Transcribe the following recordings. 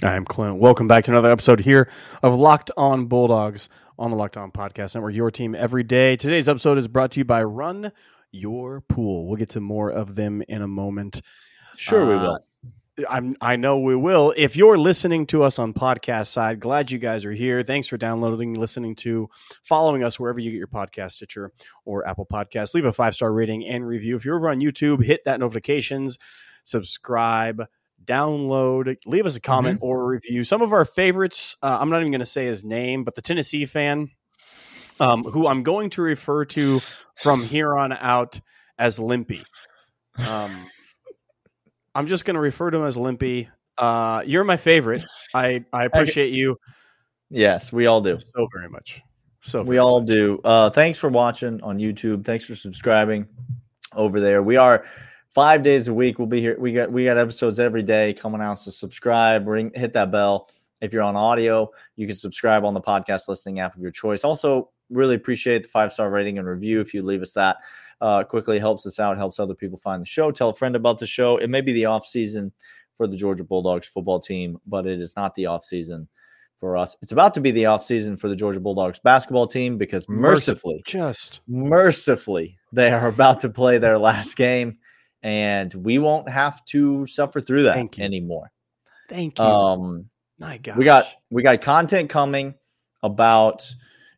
I am Clint. Welcome back to another episode here of Locked On Bulldogs on the Locked On Podcast Network, your team every day. Today's episode is brought to you by Run Your Pool. We'll get to more of them in a moment. Sure, we Uh, will. I'm, I know we will. If you're listening to us on podcast side, glad you guys are here. Thanks for downloading, listening to, following us wherever you get your podcast, Stitcher or Apple Podcasts. Leave a five star rating and review. If you're over on YouTube, hit that notifications, subscribe, download, leave us a comment or a review. Some of our favorites, uh, I'm not even going to say his name, but the Tennessee fan, um, who I'm going to refer to from here on out as Limpy. Um, I'm just going to refer to him as Limpy. Uh, you're my favorite. I, I appreciate you Yes, we all do. so very much. So We all much. do. Uh, thanks for watching on YouTube. Thanks for subscribing over there. We are five days a week. We'll be here. We got we got episodes every day coming out. So subscribe, ring, hit that bell. If you're on audio, you can subscribe on the podcast listening app of your choice. Also, really appreciate the five star rating and review. If you leave us that uh, quickly, helps us out, helps other people find the show. Tell a friend about the show. It may be the off season for the Georgia Bulldogs football team, but it is not the off season for us. It's about to be the off season for the Georgia Bulldogs basketball team because mercifully, just mercifully, they are about to play their last game, and we won't have to suffer through that Thank anymore. thank you. Um, my God, we got we got content coming about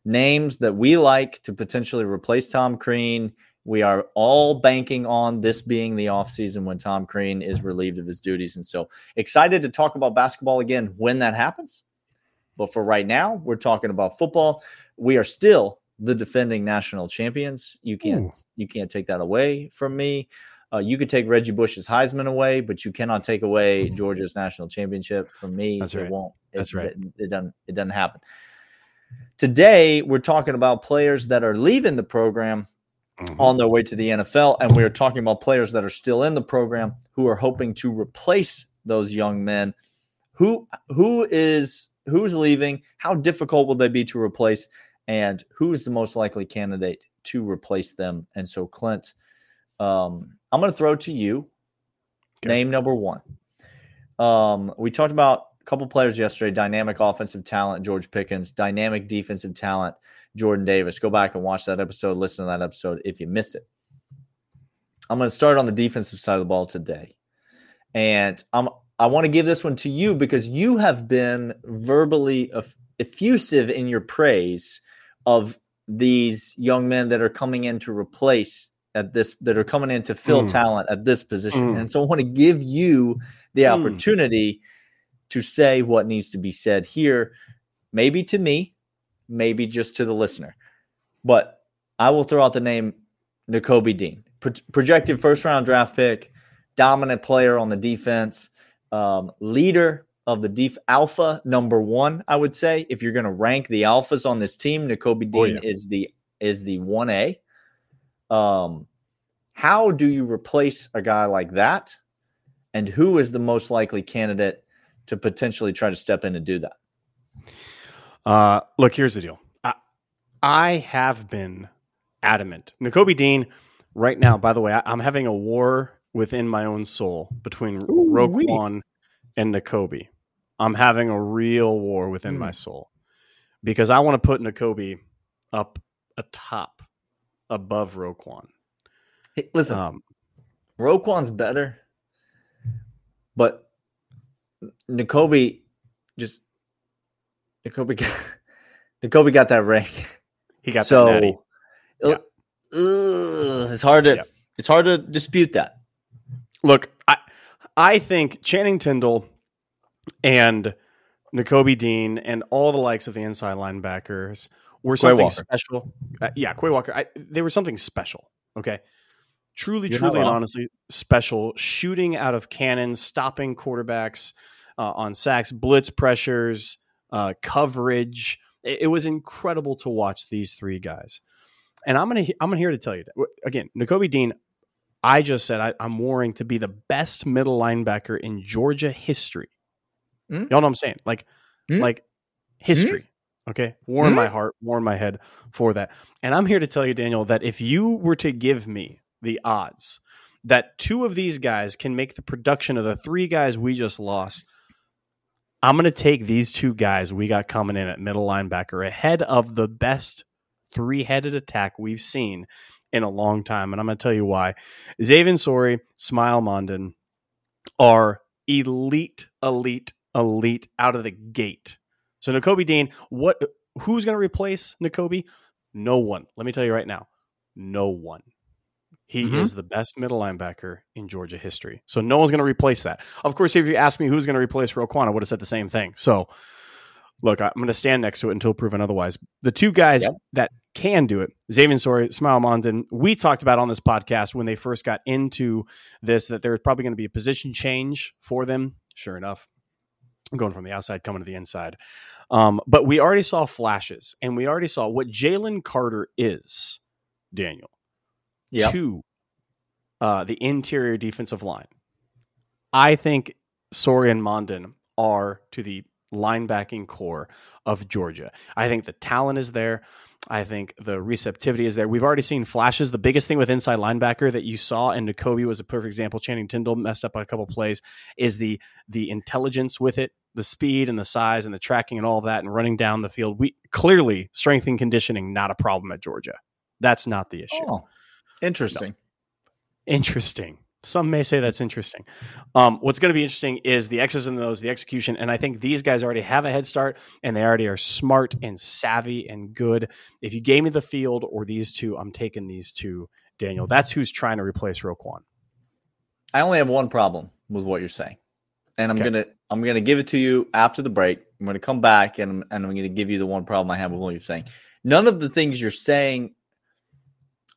names that we like to potentially replace Tom Crean. We are all banking on this being the offseason when Tom Crean is relieved of his duties. And so excited to talk about basketball again when that happens. But for right now, we're talking about football. We are still the defending national champions. You can't Ooh. you can't take that away from me. Uh, you could take Reggie Bush's Heisman away, but you cannot take away Georgia's national championship from me. That's It right. won't. It, That's right. It, it doesn't. It doesn't happen. Today, we're talking about players that are leaving the program Mhm. on their way to the NFL, and we are talking about players that are still in the program who are hoping to replace those young men. Who who is who's leaving? How difficult will they be to replace? And who is the most likely candidate to replace them? And so, Clint, um, I'm going to throw to you. Okay. Name number one. Um, we talked about a couple players yesterday. Dynamic offensive talent, George Pickens. Dynamic defensive talent, Jordan Davis. Go back and watch that episode. Listen to that episode if you missed it. I'm going to start on the defensive side of the ball today, and I'm I want to give this one to you because you have been verbally eff- effusive in your praise of these young men that are coming in to replace at this that are coming in to fill Mm. talent at this position, Mm. and so I want to give you the Mm. opportunity to say what needs to be said here, maybe to me, maybe just to the listener. But I will throw out the name Nakobe Dean, Pro- projected first round draft pick, dominant player on the defense, um, leader of the def alpha number one. I would say if you're going to rank the alphas on this team, Nakobe Oh, Dean yeah. is the is the one A. Um, how do you replace a guy like that? And who is the most likely candidate to potentially try to step in and do that? Uh, look, here's the deal. I, I have been adamant. Nakobe Dean, right now, by the way, I, I'm having a war within my own soul between Ooh-wee. Roquan and Nakobe. I'm having a real war within Hmm. my soul because I want to put Nakobe up atop above Roquan. Hey, listen, Um, Roquan's better, but Nakobe just Nakobe got, Nakobe got that ring. he got so that natty. uh, ugh, it's hard to Yeah. it's hard to dispute that. Look, I I think Channing Tindall and Nakobe Dean and all the likes of the inside linebackers were something special. Uh, yeah, Quay Walker. I, they were something special. Okay, truly, You're truly, and honestly special. Shooting out of cannons, stopping quarterbacks uh, on sacks, blitz pressures, uh, coverage. It, it was incredible to watch these three guys. And I'm gonna I'm gonna here to tell you that again, Nakobe Dean. I just said I, am warring to be the best middle linebacker in Georgia history. Mm? You know what I'm saying? Like, mm? like history. Mm? Okay, warm mm-hmm. my heart, warm my head for that. And I'm here to tell you, Daniel, that if you were to give me the odds that two of these guys can make the production of the three guys we just lost, I'm going to take these two guys we got coming in at middle linebacker ahead of the best three headed attack we've seen in a long time. And I'm going to tell you why. Xavier Sorey, Smael Mondon are elite, elite, elite out of the gate. So Nakobe Dean, what who's going to replace Nakobe? No one. Let me tell you right now. No one. He mm-hmm. is the best middle linebacker in Georgia history. So no one's going to replace that. Of course, if you ask me who's going to replace Roquan, I would have said the same thing. So look, I'm going to stand next to it until proven otherwise. The two guys yep. that can do it, Xavier Sorey, Smael Mondon, we talked about on this podcast when they first got into this that there was probably going to be a position change for them. Sure enough, I'm going from the outside coming to the inside. Um, but we already saw flashes, and we already saw what Jalen Carter is, Daniel, yep. to uh, the interior defensive line. I think Sorey and Mondon are to the linebacking core of Georgia. I think the talent is there. I think the receptivity is there. We've already seen flashes. The biggest thing with inside linebacker that you saw, and Nakobe was a perfect example. Channing Tindall messed up on a couple plays. Is the the intelligence with it, the speed and the size and the tracking and all of that, and running down the field. We clearly strength and conditioning not a problem at Georgia. That's not the issue. Oh, interesting. No. Interesting. Some may say that's interesting. Um, what's going to be interesting is the X's and those, the execution. And I think these guys already have a head start and they already are smart and savvy and good. If you gave me the field or these two, I'm taking these two, Daniel. That's who's trying to replace Roquan. I only have one problem with what you're saying. And I'm okay. gonna I'm gonna give it to you after the break. I'm gonna come back and, and I'm gonna give you the one problem I have with what you're saying. None of the things you're saying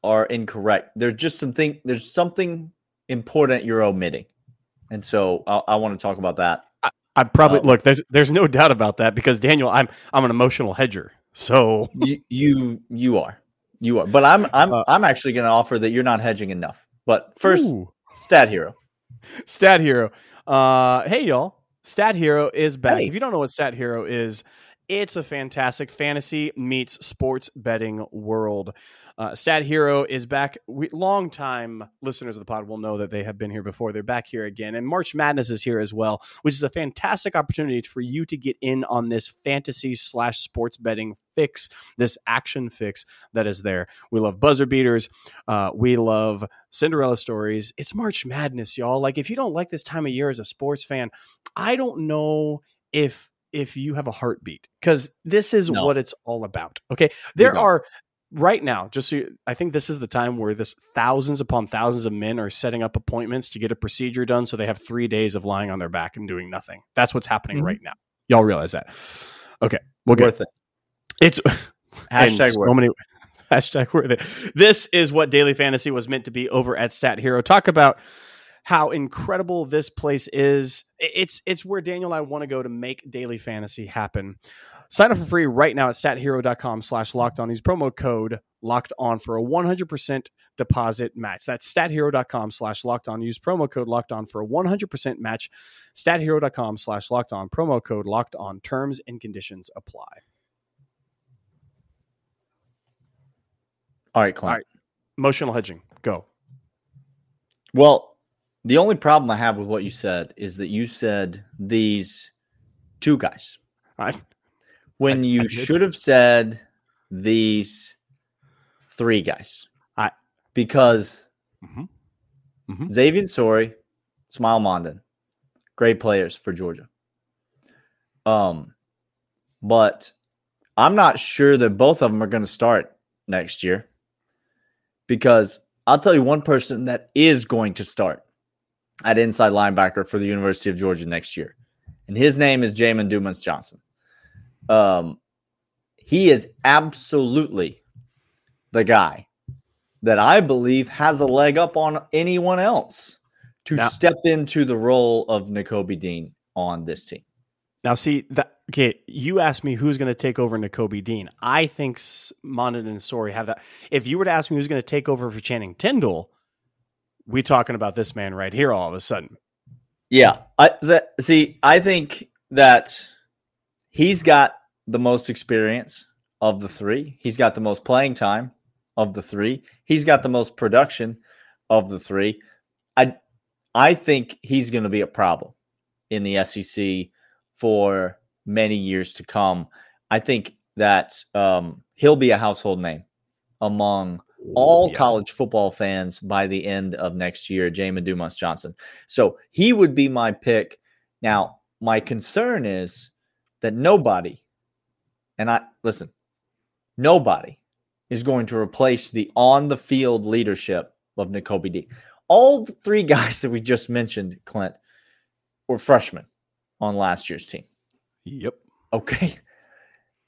are incorrect. There's just something there's something important you're omitting. And so I, I want to talk about that. I, I probably um, look. There's there's no doubt about that because Daniel, I'm I'm an emotional hedger. So you you, you are you are, but I'm I'm uh, I'm actually going to offer that you're not hedging enough. But first, ooh. Stat Hero, Stat Hero. Uh, hey y'all, Stat Hero is back. Hey. If you don't know what Stat Hero is, it's a fantastic fantasy meets sports betting world. Uh, Stat Hero is back. We, long time listeners of the pod will know that they have been here before. They're back here again. And March Madness is here as well, which is a fantastic opportunity for you to get in on this fantasy slash sports betting fix, this action fix that is there. We love buzzer beaters. Uh, we love Cinderella stories. It's March Madness, y'all. Like, if you don't like this time of year as a sports fan, I don't know if if you have a heartbeat because this is no. what it's all about. Okay. There are right now, just so you, I think this is the time where this thousands upon thousands of men are setting up appointments to get a procedure done, so they have three days of lying on their back and doing nothing. That's what's happening mm-hmm. right now. Y'all realize that? Okay, we'll get it. It's hashtag so many hashtag worth it. This is what daily fantasy was meant to be over at Stat Hero. Talk about how incredible this place is. It's it's where Daniel and I want to go to make daily fantasy happen. Sign up for free right now at stathero.com slash locked on. Use promo code locked on for a 100% deposit match. That's stathero.com slash locked on. Use promo code locked on for a 100% match. Stathero.com slash locked on. Promo code locked on. Terms and conditions apply. All right, Clint. All right. Emotional hedging. Go. Well, the only problem I have with what you said is that you said these two guys. I when I, you I should have said these three guys. I because mm-hmm. Mm-hmm. Xavier Sorey, Smael Mondon, great players for Georgia. Um, but I'm not sure that both of them are going to start next year because I'll tell you one person that is going to start at inside linebacker for the University of Georgia next year, and his name is Jamon Dumas Johnson. Um, he is absolutely the guy that I believe has a leg up on anyone else to now, step into the role of Nakobe Dean on this team. Now, see that okay, you asked me who's going to take over Nakobe Dean. I think Mondon and Sorey have that. If you were to ask me who's going to take over for Channing Tindall, we talking about this man right here all of a sudden. Yeah, I see. I think that he's got the most experience of the three. He's got the most playing time of the three. He's got the most production of the three. I I think he's going to be a problem in the SEC for many years to come. I think that um, he'll be a household name among all yeah. college football fans by the end of next year, Jamon Dumas Johnson. So he would be my pick. Now, my concern is that nobody, and I listen, nobody is going to replace the on the field leadership of Nakobe D. All three guys that we just mentioned, Clint, were freshmen on last year's team. Yep. Okay.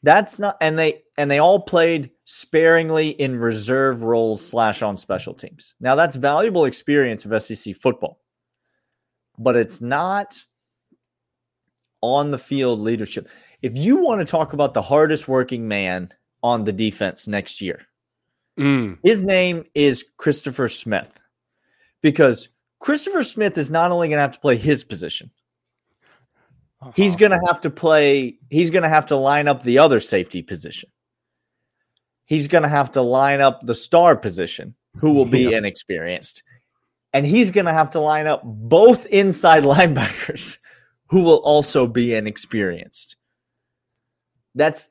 That's not and they and they all played sparingly in reserve roles slash on special teams. Now that's valuable experience of SEC football, but it's not on the field leadership. If you want to talk about the hardest working man on the defense next year, mm. his name is Christopher Smith. Because Christopher Smith is not only going to have to play his position, uh-huh. He's going to have to play, he's going to have to line up the other safety position. He's going to have to line up the star position, who will be yeah. inexperienced. And he's going to have to line up both inside linebackers, who will also be inexperienced. That's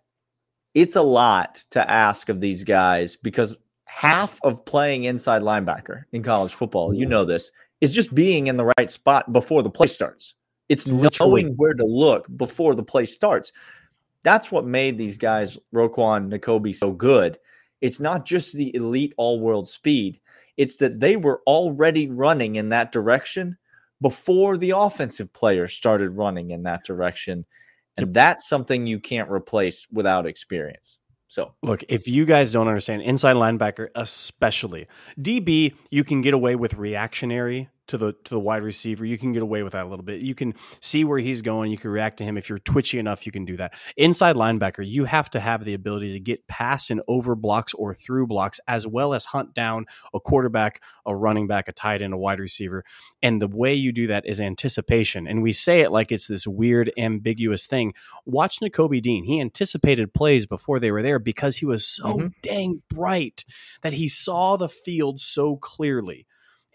it's a lot to ask of these guys because half of playing inside linebacker in college football, you know this, is just being in the right spot before the play starts. It's Literally. knowing where to look before the play starts. That's what made these guys, Roquan, Nakobe, so good. It's not just the elite all world speed, it's that they were already running in that direction before the offensive players started running in that direction. And that's something you can't replace without experience. So, look, if you guys don't understand inside linebacker, especially DB, you can get away with reactionary to the to the wide receiver, you can get away with that a little bit. You can see where he's going. You can react to him. If you're twitchy enough, you can do that. Inside linebacker, you have to have the ability to get past and over blocks or through blocks, as well as hunt down a quarterback, a running back, a tight end, a wide receiver. And the way you do that is anticipation. And we say it like it's this weird, ambiguous thing. Watch Nakobe Dean. He anticipated plays before they were there because he was so mm-hmm. dang bright that he saw the field so clearly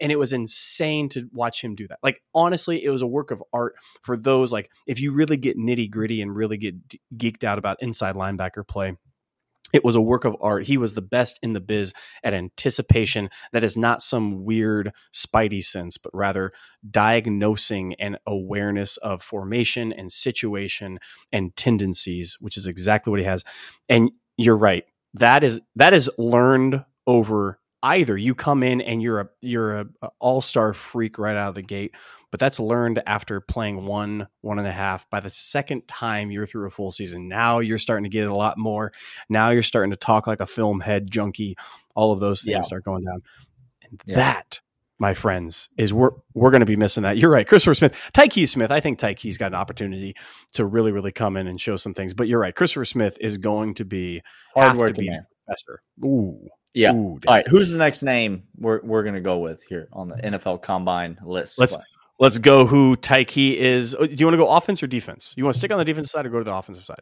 and it was insane to watch him do that. Like honestly, it was a work of art for those like if you really get nitty gritty and really get geeked out about inside linebacker play. It was a work of art. He was the best in the biz at anticipation. That is not some weird spidey sense, but rather diagnosing and awareness of formation and situation and tendencies, which is exactly what he has. And you're right. That is that is learned over either you come in and you're a you're a, a all-star freak right out of the gate but that's learned after playing one one and a half by the second time you're through a full season now you're starting to get a lot more now you're starting to talk like a film head junkie all of those things yeah. start going down and yeah. that my friends, is we're we're going to be missing that. You're right, Christopher Smith, Tykee Smith. I think Tykee's got an opportunity to really, really come in and show some things. But you're right, Christopher Smith is going to be hard working man. Professor. Ooh, yeah. Ooh, All right. Who's the next name we're we're gonna go with here on the NFL Combine list? Let's let's go. Who Tyke is? Oh, do you want to go offense or defense? You want to stick on the defensive side or go to the offensive side?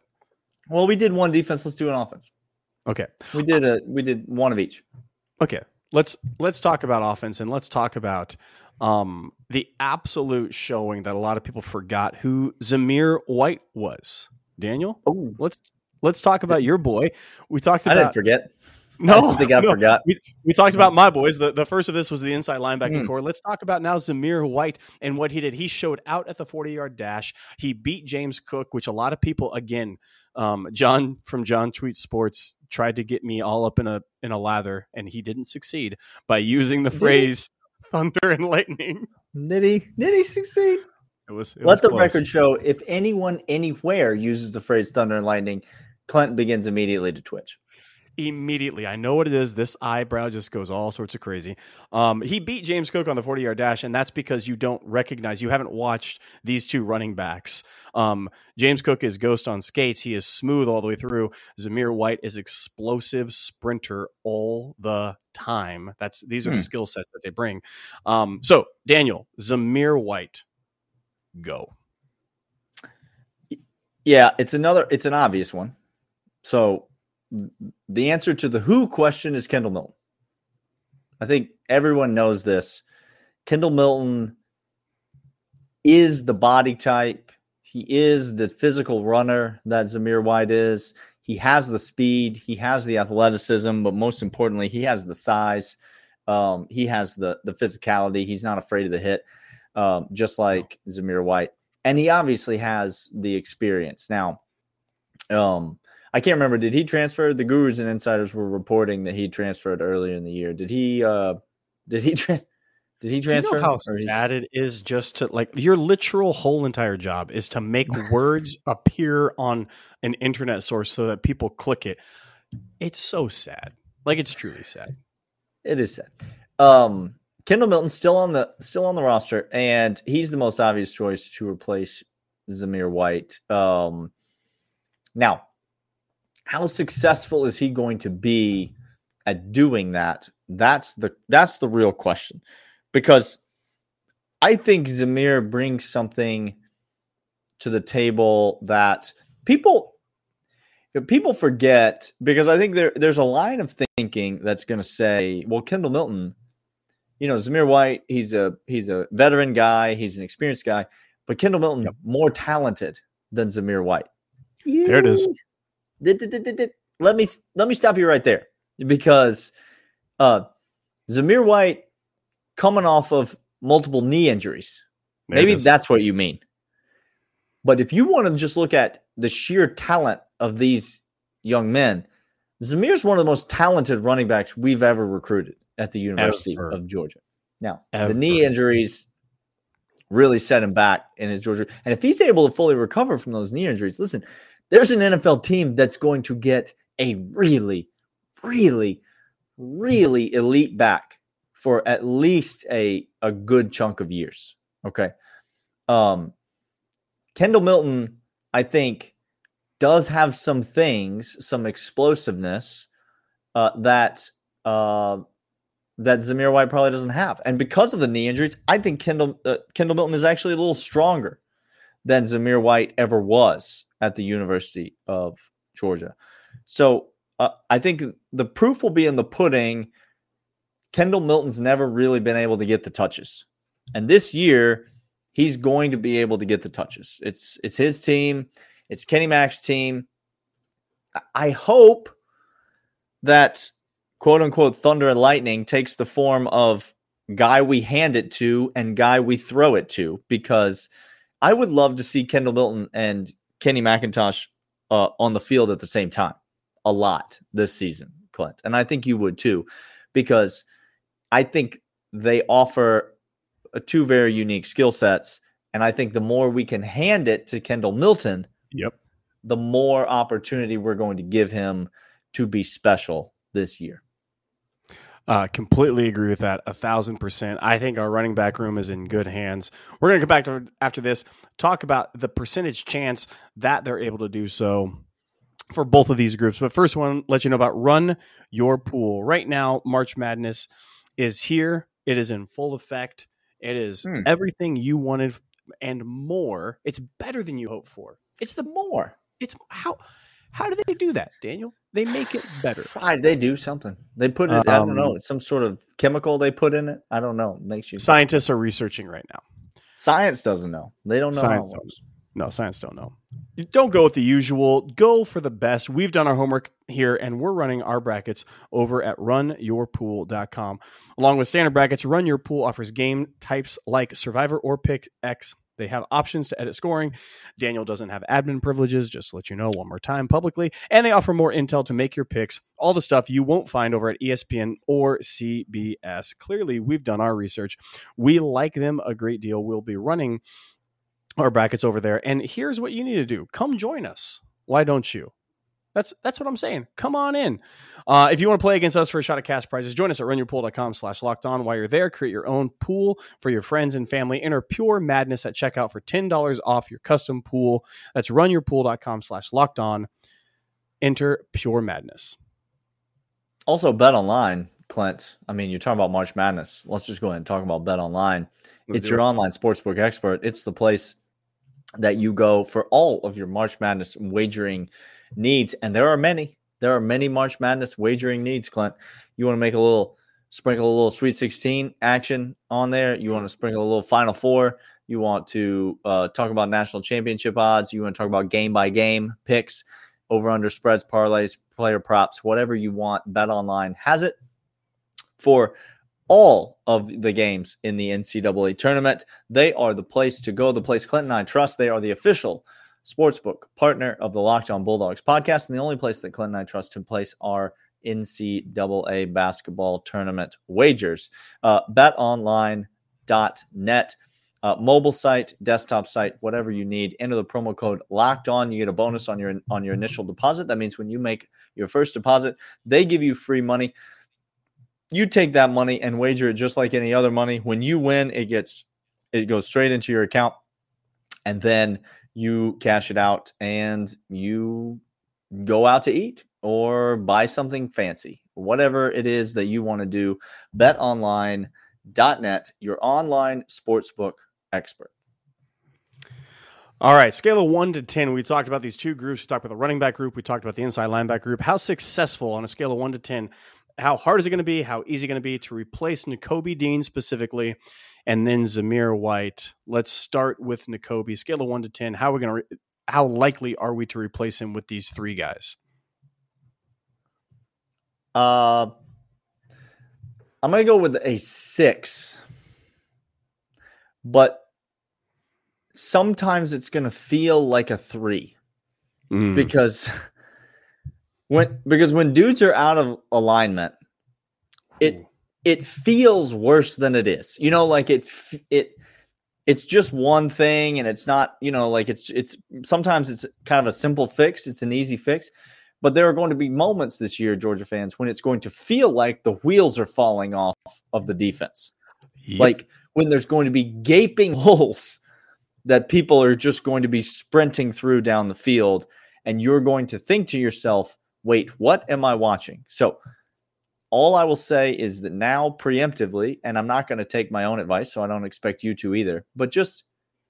Well, we did one defense. Let's do an offense. Okay. We did a we did one of each. Okay. Let's let's talk about offense and let's talk about um, the absolute showing that a lot of people forgot who Zamir White was. Daniel, oh, let's let's talk about your boy. We talked about. I didn't forget. No, I think I no. forgot. We, we talked about my boys. The, the first of this was the inside linebacking mm. core. Let's talk about now Zamir White and what he did. He showed out at the 40 yard dash. He beat James Cook, which a lot of people, again, um, John from John Tweet Sports tried to get me all up in a in a lather, and he didn't succeed by using the phrase thunder and lightning. Did he? Did he succeed? It was. It Let was the close. record show: if anyone anywhere uses the phrase thunder and lightning, Clinton begins immediately to twitch. Immediately. I know what it is. This eyebrow just goes all sorts of crazy. Um, he beat James Cook on the 40 yard dash, and that's because you don't recognize, you haven't watched these two running backs. Um, James Cook is ghost on skates. He is smooth all the way through. Zamir White is explosive sprinter all the time. That's these are hmm. the skill sets that they bring. Um, so Daniel, Zamir White, go. Yeah, it's another. It's an obvious one. So the answer to the who question is Kendall Milton. I think everyone knows this. Kendall Milton is the body type. He is the physical runner that Zamir White is. He has the speed, he has the athleticism, but most importantly, he has the size. Um, he has the the physicality. He's not afraid of the hit, um, just like Zamir White, and he obviously has the experience. Now, um, I can't remember. Did he transfer? The Gurus and Insiders were reporting that he transferred earlier in the year. Did he? uh Did he? Tra- did he transfer? You know how sad it is just to like your literal whole entire job is to make words appear on an internet source so that people click it. It's so sad. Like it's truly sad. It is sad. Um, Kendall Milton still on the still on the roster, and he's the most obvious choice to replace Zamir White. Um, now, how successful is he going to be at doing that? That's the that's the real question because I think Zamir brings something to the table that people people forget because I think there there's a line of thinking that's going to say, well, Kendall Milton, you know, Zamir White, he's a he's a veteran guy, he's an experienced guy, but Kendall Milton yep. more talented than Zamir White. There it is. Let me let me stop you right there because uh Zamir White coming off of multiple knee injuries. There Maybe that's what you mean. But if you want to just look at the sheer talent of these young men, Zamir's one of the most talented running backs we've ever recruited at the University ever. of Georgia. Now, ever. the knee injuries really set him back in his Georgia. And if he's able to fully recover from those knee injuries, listen, there's an NFL team that's going to get a really, really, really elite back for at least a a good chunk of years. Okay. Um Kendall Milton, I think, does have some things, some explosiveness uh, that uh, that Zamir White probably doesn't have, and because of the knee injuries, I think Kendall uh, Kendall Milton is actually a little stronger than Zamir White ever was at the University of Georgia. So uh, I think the proof will be in the pudding Kendall Milton's never really been able to get the touches. And this year, he's going to be able to get the touches. It's it's his team, it's Kenny Mack's team. I hope that quote unquote thunder and lightning takes the form of guy we hand it to and guy we throw it to because I would love to see Kendall Milton and Kenny McIntosh uh, on the field at the same time a lot this season, Clint. And I think you would too, because I think they offer uh, two very unique skill sets. And I think the more we can hand it to Kendall Milton, yep, the more opportunity we're going to give him to be special this year. Uh, completely agree with that. A thousand percent. I think our running back room is in good hands. We're going to come back to after this, talk about the percentage chance that they're able to do so for both of these groups. But first, one let you know about Run Your Pool. Right now, March Madness is here. It is in full effect. It is hmm. everything you wanted and more. It's better than you hoped for. It's the more. It's how how do they do that, Daniel? They make it better. they do something. They put it. Um, I don't know. Um, it's some sort of chemical they put in it. I don't know. It makes you. Scientists are researching right now. Science doesn't know. They don't know. Science knows. No, science don't know. Don't go with the usual. Go for the best. We've done our homework here and we're running our brackets over at runyourpool.com. Along with standard brackets, Run Your Pool offers game types like Survivor or Pick X. They have options to edit scoring. Daniel doesn't have admin privileges, just to let you know one more time publicly. And they offer more intel to make your picks, all the stuff you won't find over at ESPN or CBS. Clearly, we've done our research. We like them a great deal. We'll be running our brackets over there. And here's what you need to do come join us. Why don't you? That's that's what I'm saying. Come on in. Uh, if you want to play against us for a shot at cash prizes, join us at runyourpool.com slash locked on. While you're there, create your own pool for your friends and family. Enter pure madness at checkout for $10 off your custom pool. That's runyourpool.com slash locked on. Enter pure madness. Also, bet online, Clint. I mean, you're talking about March Madness. Let's just go ahead and talk about bet online. Let's it's your it. online sportsbook expert. It's the place that you go for all of your March Madness wagering needs. And there are many. There are many March Madness wagering needs, Clint. You want to make a little sprinkle a little Sweet 16 action on there. You want to sprinkle a little Final Four. You want to uh, talk about national championship odds. You want to talk about game by game picks, over under spreads, parlays, player props, whatever you want. Bet Online has it for all of the games in the NCAA tournament. They are the place to go, the place Clinton and I trust. They are the official sportsbook partner of the Locked On Bulldogs podcast, and the only place that Clint and I trust to place our NCAA basketball tournament wagers. Uh, betonline.net. Uh, mobile site, desktop site, whatever you need. Enter the promo code Locked On. You get a bonus on your on your initial deposit. That means when you make your first deposit, they give you free money you take that money and wager it just like any other money. When you win, it gets it goes straight into your account, and then you cash it out and you go out to eat or buy something fancy, whatever it is that you want to do. BetOnline.net, your online sportsbook expert. All right, scale of one to 10. We talked about these two groups. We talked about the running back group. We talked about the inside linebacker group. How successful on a scale of one to 10? How hard is it going to be? How easy going to be to replace Nakobe Dean specifically, and then Zamir White? Let's start with Nakobe. Scale of one to 10. How are we going to? Re- how likely are we to replace him with these three guys? Uh, I'm going to go with a six, but sometimes it's going to feel like a three Mm. because when because when dudes are out of alignment, it Ooh. it feels worse than it is. You know, like it's it it's just one thing and it's not, you know, like it's it's sometimes it's kind of a simple fix, it's an easy fix. But there are going to be moments this year, Georgia fans, when it's going to feel like the wheels are falling off of the defense. Yep. Like when there's going to be gaping holes that people are just going to be sprinting through down the field. And you're going to think to yourself, wait, what am I watching? So, all I will say is that now, preemptively, and I'm not going to take my own advice, so I don't expect you to either, but just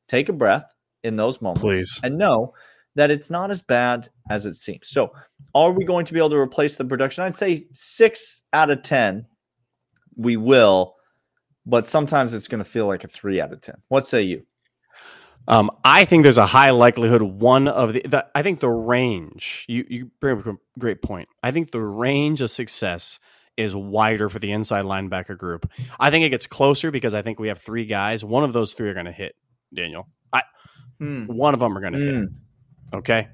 take a breath in those moments Please. and know that it's not as bad as it seems. So, are we going to be able to replace the production? I'd say six out of 10, we will, but sometimes it's going to feel like a three out of 10. What say you? Um, I think there's a high likelihood one of the, the I think the range you you bring up a great point. I think the range of success is wider for the inside linebacker group. I think it gets closer because I think we have three guys. One of those three are going to hit Daniel. I one of them are going to hit. Mm. Okay.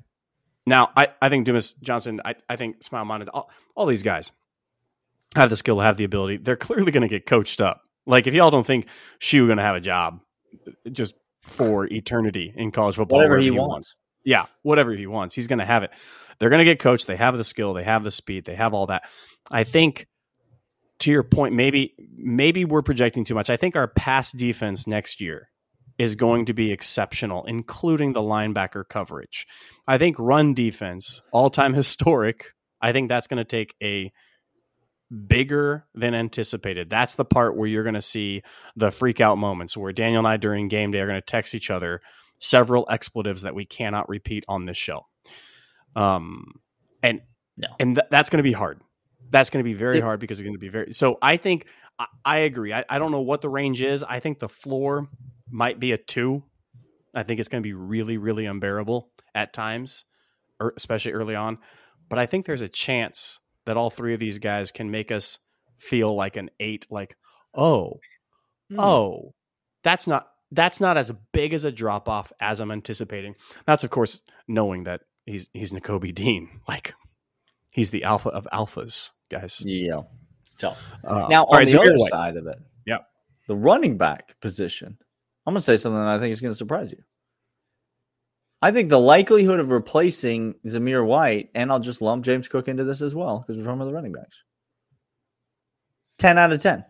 Now I I think Dumas Johnson. I I think Smael Mondon. All, all these guys have the skill, have the ability. They're clearly going to get coached up. Like if y'all don't think Shu going to have a job, just for eternity in college football. Whatever wherever he wants. Yeah, whatever he wants. He's going to have it. They're going to get coached. They have the skill, they have the speed, they have all that. I think to your point, maybe maybe we're projecting too much. I think our pass defense next year is going to be exceptional, including the linebacker coverage. I think run defense, all-time historic, I think that's going to take a bigger than anticipated. That's the part where you're going to see the freak out moments where Daniel and I during game day are going to text each other several expletives that we cannot repeat on this show. Um, and No. and th- that's going to be hard. That's going to be very hard because it's going to be very. So I think I, I agree. I, I don't know what the range is. I think the floor might be a two. I think it's going to be really, really unbearable at times, or especially early on. But I think there's a chance that all three of these guys can make us feel like an eight. Like, oh, Hmm. oh, that's not that's not as big as a drop off as I'm anticipating. That's of course knowing that he's he's Nakobe Dean, like he's the alpha of alphas, guys. Yeah. It's tough. Uh, Now, on right, the Zamir other side of it, Yep. the running back position, I'm going to say something that I think is going to surprise you. I think the likelihood of replacing Zamir White, and I'll just lump James Cook into this as well because we're talking about the running backs. 10 out of 10.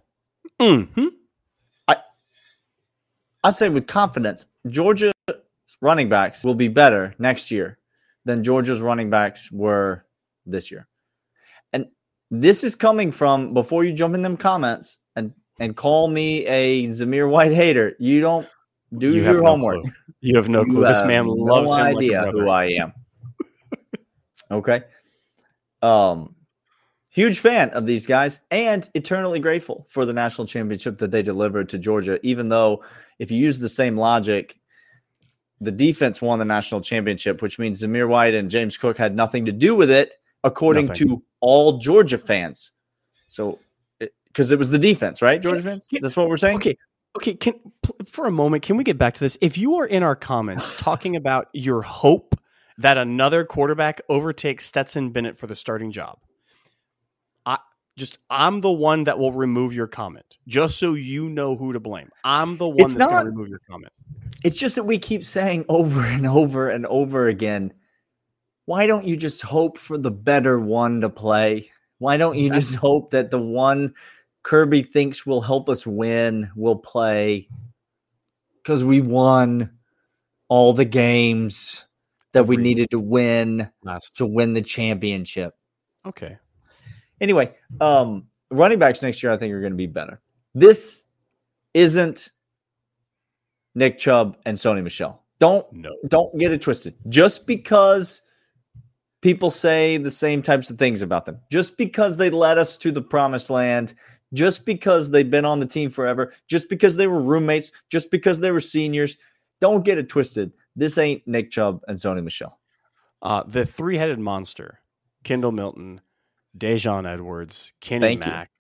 Mm-hmm. I I say with confidence, Georgia's running backs will be better next year than Georgia's running backs were this year. And this is coming from before you jump in them comments and and call me a Zamir White hater. You don't do You your homework. clue. You have no clue. This man loves no him idea like who. I am. okay. Um huge fan of these guys and eternally grateful for the national championship that they delivered to Georgia even though if you use the same logic the defense won the national championship which means Zamir White and James Cook had nothing to do with it according Nothing. to all Georgia fans. So because it was the defense, right? Georgia fans? That's what we're saying? Okay. Okay, can for a moment, can we get back to this? If you are in our comments talking about your hope that another quarterback overtakes Stetson Bennett for the starting job, I just I'm the one that will remove your comment, just so you know who to blame. I'm the one It's that's going to remove your comment. It's just that we keep saying over and over and over again, why don't you just hope for the better one to play? Why don't you just hope that the one Kirby thinks will help us win We'll play? Because we won all the games that we needed to win Last. to win the championship. Okay. Anyway, um, running backs next year, I think are going to be better. This isn't Nick Chubb and Sony Michel. Don't No. don't get it twisted. Just because people say the same types of things about them, just because they led us to the promised land, just because they've been on the team forever, just because they were roommates, just because they were seniors, don't get it twisted. This ain't Nick Chubb and Sony Michel. Uh, the three-headed monster, Kendall Milton, Daijun Edwards, Kenny Thank. Mack.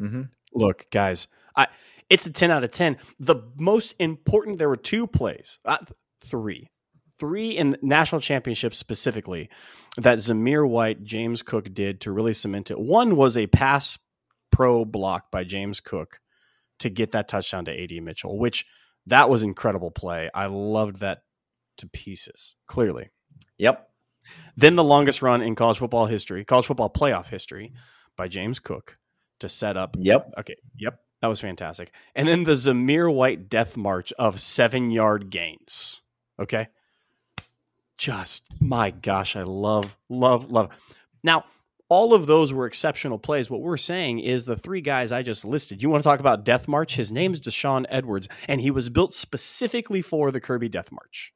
Mm-hmm. Look, guys, I it's a 10 out of 10. The most important there were two plays, uh, three. Three in national championships specifically that Zamir White, James Cook did to really cement it. One was a pass pro block by James Cook to get that touchdown to AD Mitchell, which that was incredible play. I loved that to pieces, clearly. Yep. Then the longest run in college football history, college football playoff history by James Cook to set up Yep. Okay. Yep. That was fantastic. And then the Zamir White death march of seven yard gains. Okay. Just, my gosh, I love, love, love. Now, all of those were exceptional plays. What we're saying is the three guys I just listed. You want to talk about Death March? His name's Daijun Edwards, and he was built specifically for the Kirby Death March.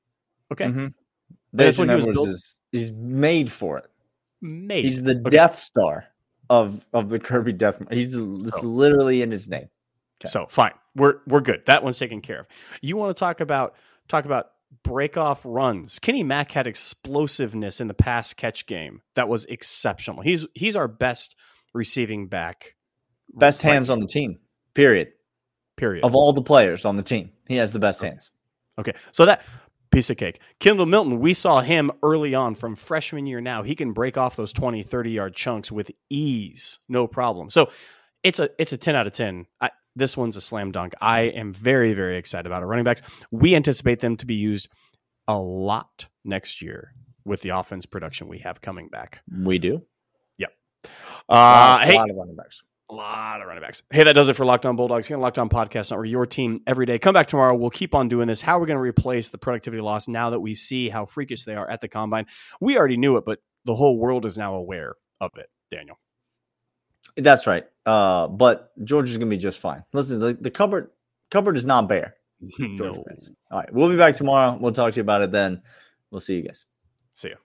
Okay. Mhm. That's what he was built- is he's made for it. Made. He's the Okay. Death Star of of the Kirby Death. March. He's it's Oh. literally in his name. Okay. So fine, we're we're good. That one's taken care of. You want to talk about talk about break off runs? Kenny Mack had explosiveness in the pass catch game that was exceptional. He's he's our best receiving back. Best right hands on the team. Period. period. Of all the players on the team, he has the best hands. Okay, so that piece of cake. Kendall Milton, we saw him early on from freshman year now. He can break off those 20, 30 yard chunks with ease, no problem. So it's a it's a 10 out of 10. I, this one's a slam dunk. I am very, very excited about our running backs. We anticipate them to be used a lot next year with the offense production we have coming back. We do. Uh, a hey, lot of running backs. a lot of running backs. Hey, that does it for Locked On Bulldogs. Again, Locked On Podcast, or your team every day. Come back tomorrow. We'll keep on doing this. How are we going to replace the productivity loss now that we see how freakish they are at the combine? We already knew it, but the whole world is now aware of it. Daniel. That's right. Uh, but George is gonna be just fine. Listen, the, the cupboard cupboard is not bare. No. All right, we'll be back tomorrow. We'll talk to you about it then. We'll see you guys. See ya.